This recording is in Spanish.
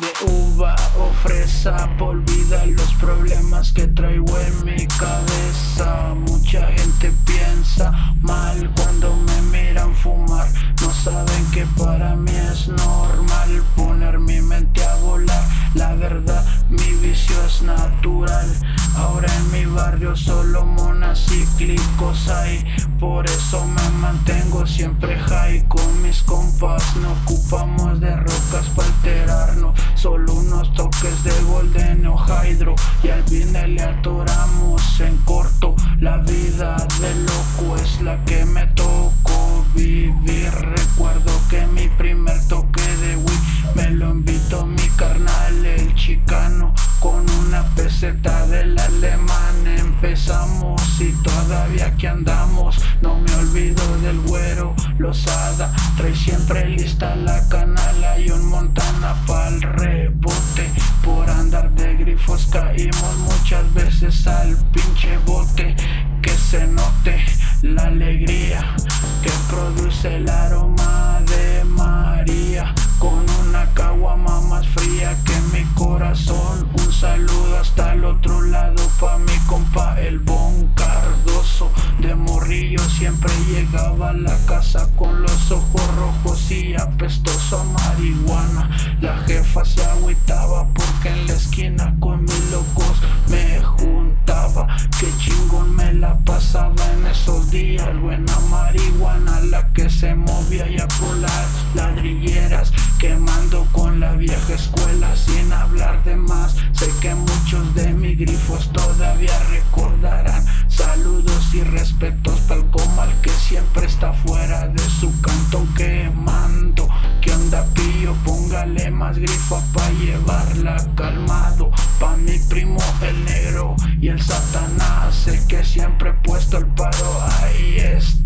De uva o fresa, olvida los problemas que traigo en mi cabeza. Mucha gente piensa mal cuando me miran fumar. No saben que para mí es normal poner mi mente a volar. La verdad, mi vicio es natural. Ahora en mi barrio solo monas cíclicos hay. Por eso me mantengo siempre high con mis compas. No ocupamos de rocas para de golden o hydro. Y al vine le atoramos en corto. La vida de loco es la que me tocó vivir. Recuerdo que mi primer toque de Wii me lo invitó mi carnal, el chicano. Con una peseta del alemán empezamos y todavía aquí andamos. No me olvido del güero, losada. Trae siempre lista la canala y un la alegría que produce el aroma de María. Con una caguama más fría que mi corazón. Un saludo hasta el otro lado pa' mi compa el Bon Cardoso. De morrillo siempre llegaba a la casa con los ojos rojos y apestoso a marihuana. La jefa se agüitaba porque en la esquina esos días. Buena marihuana la que se movía ya por las ladrilleras. Quemando con la vieja escuela sin hablar de más. Sé que muchos de mis grifos todavía recordarán. Saludos y respetos pa'l comal que siempre está fuera de su canto quemando. ¿Qué onda pillo? Póngale más grifa pa' llevarla calmado. Pa' mi primo el negro y el satanás. Sé que siempre he puesto el paro, ahí está.